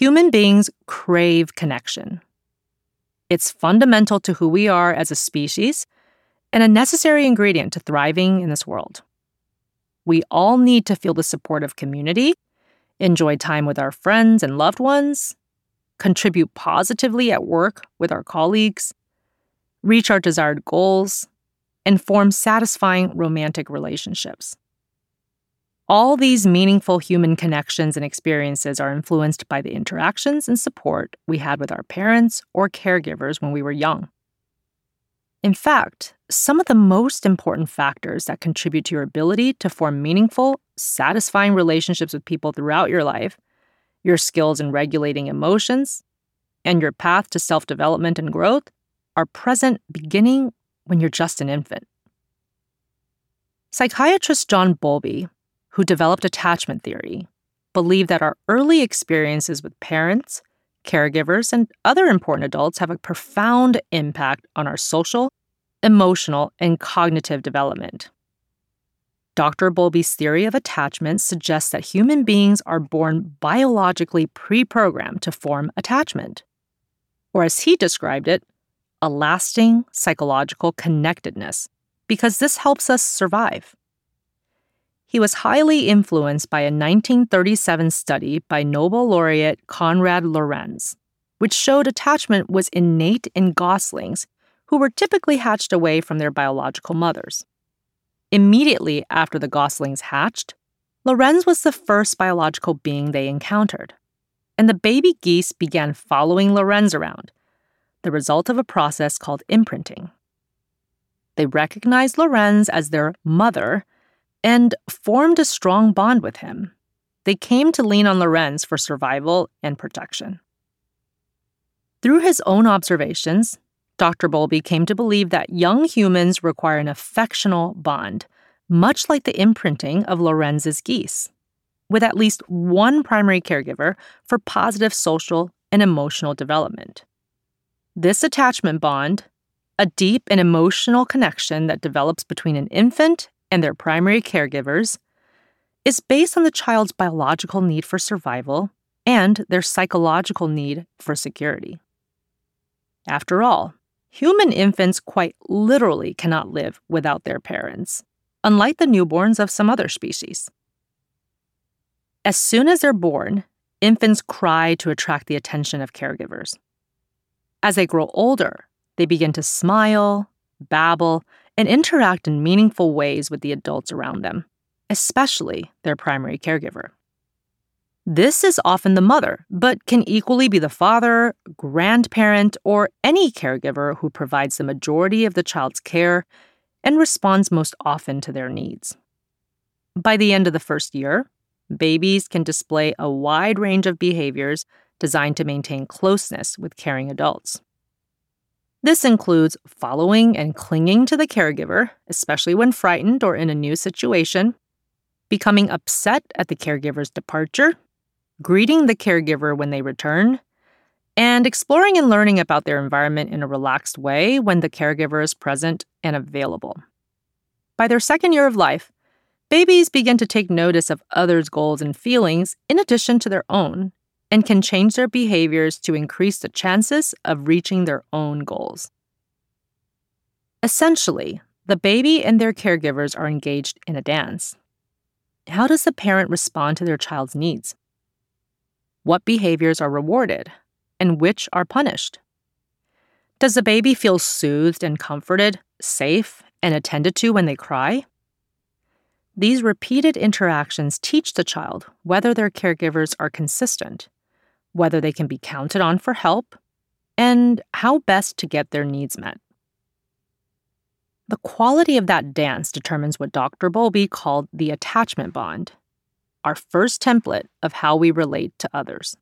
Human beings crave connection. It's fundamental to who we are as a species and a necessary ingredient to thriving in this world. We all need to feel the support of community, enjoy time with our friends and loved ones, contribute positively at work with our colleagues, reach our desired goals, and form satisfying romantic relationships. All these meaningful human connections and experiences are influenced by the interactions and support we had with our parents or caregivers when we were young. In fact, some of the most important factors that contribute to your ability to form meaningful, satisfying relationships with people throughout your life, your skills in regulating emotions, and your path to self development and growth are present beginning when you're just an infant. Psychiatrist John Bowlby, who developed attachment theory, believe that our early experiences with parents, caregivers, and other important adults have a profound impact on our social, emotional, and cognitive development. Dr. Bowlby's theory of attachment suggests that human beings are born biologically pre programmed to form attachment. Or, as he described it, a lasting psychological connectedness, because this helps us survive. He was highly influenced by a 1937 study by Nobel laureate Konrad Lorenz, which showed attachment was innate in goslings who were typically hatched away from their biological mothers. Immediately after the goslings hatched, Lorenz was the first biological being they encountered, and the baby geese began following Lorenz around, the result of a process called imprinting. They recognized Lorenz as their mother and formed a strong bond with him. They came to lean on Lorenz for survival and protection. Through his own observations, Dr. Bowlby came to believe that young humans require an affectional bond, much like the imprinting of Lorenz's geese, with at least one primary caregiver for positive social and emotional development. This attachment bond, a deep and emotional connection that develops between an infant and their primary caregivers, is based on the child's biological need for survival and their psychological need for security. After all, human infants quite literally cannot live without their parents, unlike the newborns of some other species. As soon as they're born, infants cry to attract the attention of caregivers. As they grow older, they begin to smile, babble, and interact in meaningful ways with the adults around them, especially their primary caregiver. This is often the mother, but can equally be the father, grandparent, or any caregiver who provides the majority of the child's care and responds most often to their needs. By the end of the first year, babies can display a wide range of behaviors designed to maintain closeness with caring adults. This includes following and clinging to the caregiver, especially when frightened or in a new situation, becoming upset at the caregiver's departure, greeting the caregiver when they return, and exploring and learning about their environment in a relaxed way when the caregiver is present and available. By their second year of life, babies begin to take notice of others' goals and feelings in addition to their own and can change their behaviors to increase the chances of reaching their own goals. Essentially, the baby and their caregivers are engaged in a dance. How does the parent respond to their child's needs? What behaviors are rewarded and which are punished? Does the baby feel soothed and comforted, safe, and attended to when they cry? These repeated interactions teach the child whether their caregivers are consistent whether they can be counted on for help, and how best to get their needs met. The quality of that dance determines what Dr. Bowlby called the attachment bond, our first template of how we relate to others.